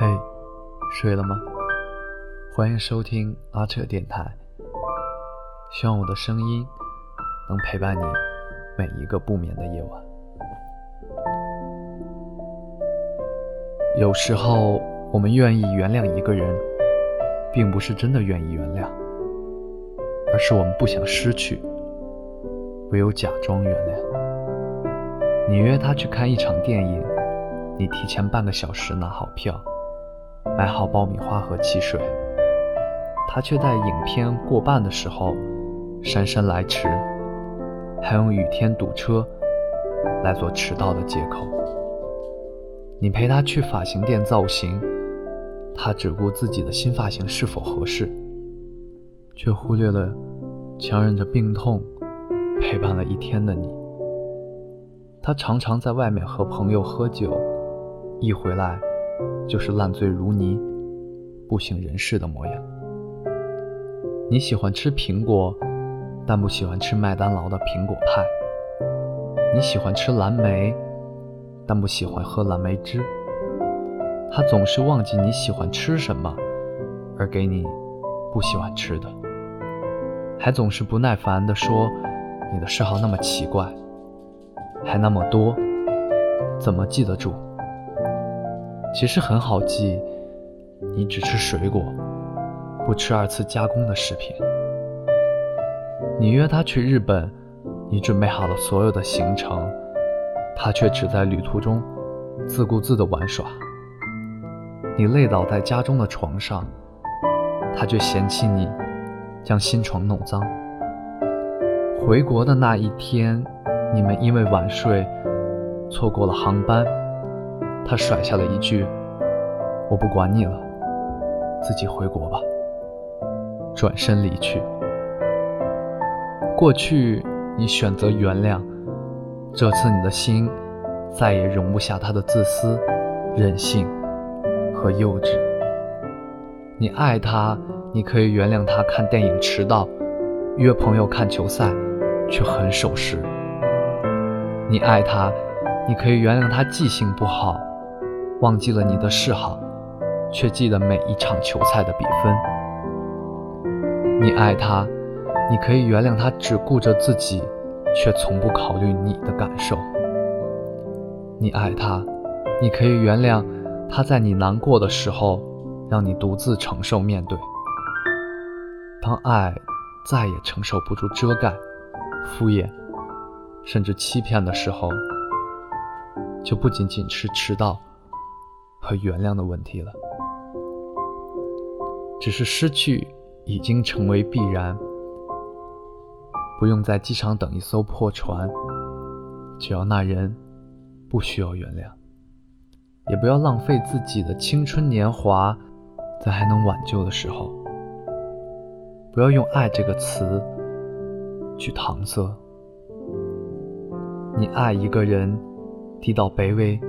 嘿，睡了吗？欢迎收听阿彻电台。希望我的声音能陪伴你每一个不眠的夜晚。有时候，我们愿意原谅一个人，并不是真的愿意原谅，而是我们不想失去，唯有假装原谅。你约他去看一场电影，你提前半个小时拿好票。买好爆米花和汽水，他却在影片过半的时候姗姗来迟，还用雨天堵车来做迟到的借口。你陪他去发型店造型，他只顾自己的新发型是否合适，却忽略了强忍着病痛陪伴了一天的你。他常常在外面和朋友喝酒，一回来。就是烂醉如泥、不省人事的模样。你喜欢吃苹果，但不喜欢吃麦当劳的苹果派。你喜欢吃蓝莓，但不喜欢喝蓝莓汁。他总是忘记你喜欢吃什么，而给你不喜欢吃的，还总是不耐烦地说你的嗜好那么奇怪，还那么多，怎么记得住？其实很好记，你只吃水果，不吃二次加工的食品。你约他去日本，你准备好了所有的行程，他却只在旅途中自顾自地玩耍。你累倒在家中的床上，他却嫌弃你将新床弄脏。回国的那一天，你们因为晚睡错过了航班。他甩下了一句：“我不管你了，自己回国吧。”转身离去。过去你选择原谅，这次你的心再也容不下他的自私、任性和幼稚。你爱他，你可以原谅他看电影迟到，约朋友看球赛却很守时。你爱他，你可以原谅他记性不好。忘记了你的嗜好，却记得每一场球赛的比分。你爱他，你可以原谅他只顾着自己，却从不考虑你的感受。你爱他，你可以原谅他在你难过的时候，让你独自承受面对。当爱再也承受不住遮盖、敷衍，甚至欺骗的时候，就不仅仅是迟到。和原谅的问题了，只是失去已经成为必然。不用在机场等一艘破船，只要那人不需要原谅，也不要浪费自己的青春年华，在还能挽救的时候，不要用“爱”这个词去搪塞。你爱一个人，低到卑微，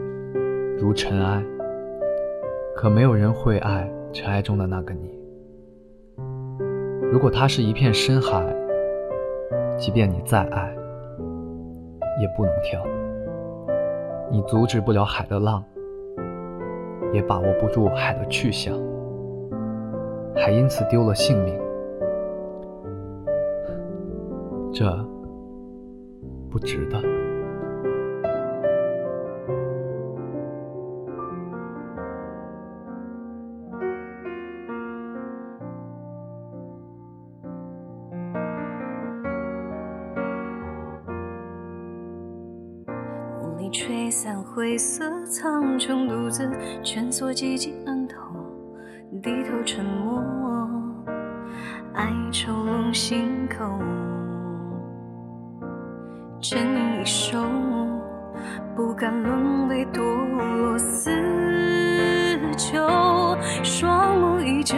如尘埃。可没有人会爱尘埃中的那个你。如果它是一片深海，即便你再爱，也不能跳。你阻止不了海的浪，也把握不住海的去向，还因此丢了性命。这不值得。散灰色苍穹，独自蜷缩寂静暗头，低头沉默，哀愁笼心口，牵你一首，不敢沦为堕落死囚，双目依旧，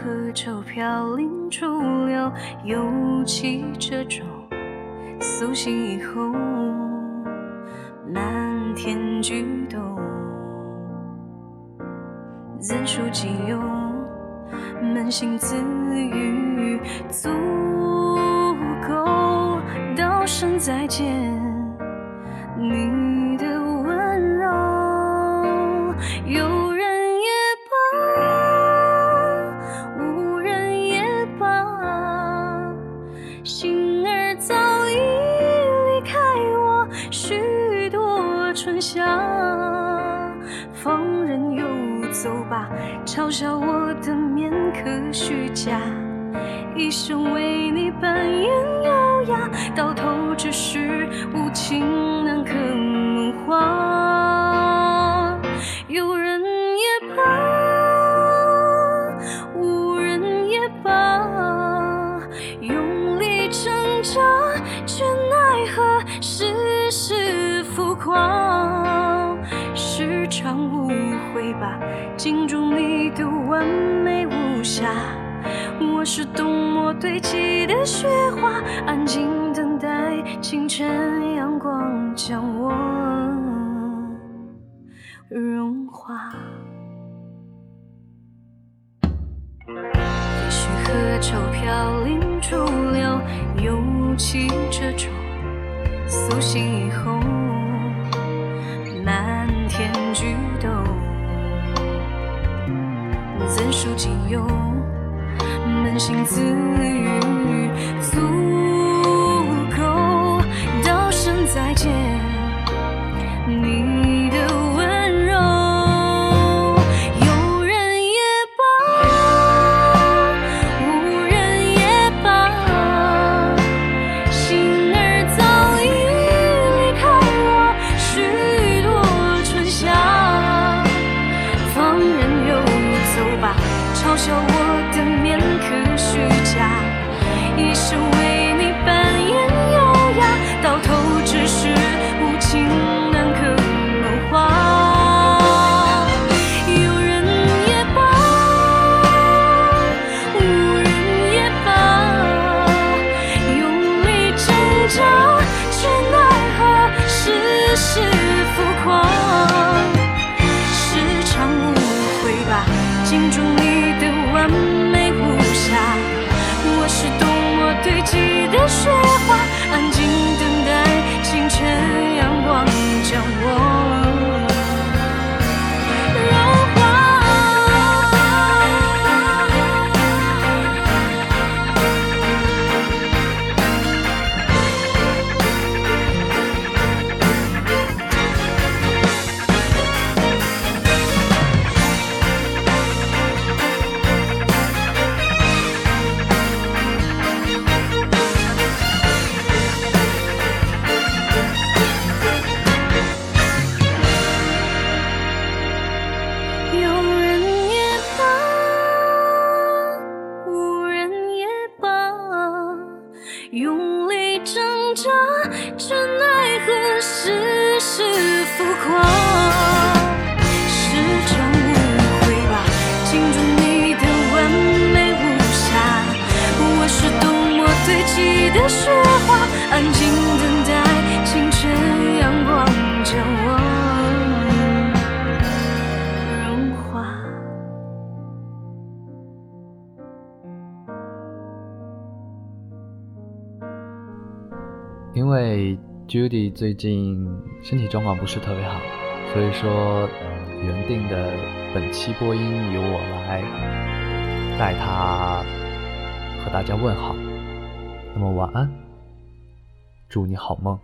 飞絮河舟飘零逐流，又起褶皱。苏醒以后，漫天菊斗。怎书几有，扪心自语足够道声。再见，你嘲笑我的面可虚假。一生为你扮演优雅，到头只是无情难可梦话。吧，镜中你的完美无瑕。我是冬末堆积的雪花，安静等待清晨阳光将我融化。也许河舟飘零逐流，又起这种苏醒以后，心自语，镜中你的完美无瑕，我是冬末。堆积的雪花，安静等待清晨却奈何世事浮夸，是场误会吧？镜中你的完美无瑕，我是多么堆积的雪因为。Judy 最近身体状况不是特别好，所以说原定的本期播音由我来带他和大家问好。那么晚安，祝你好梦。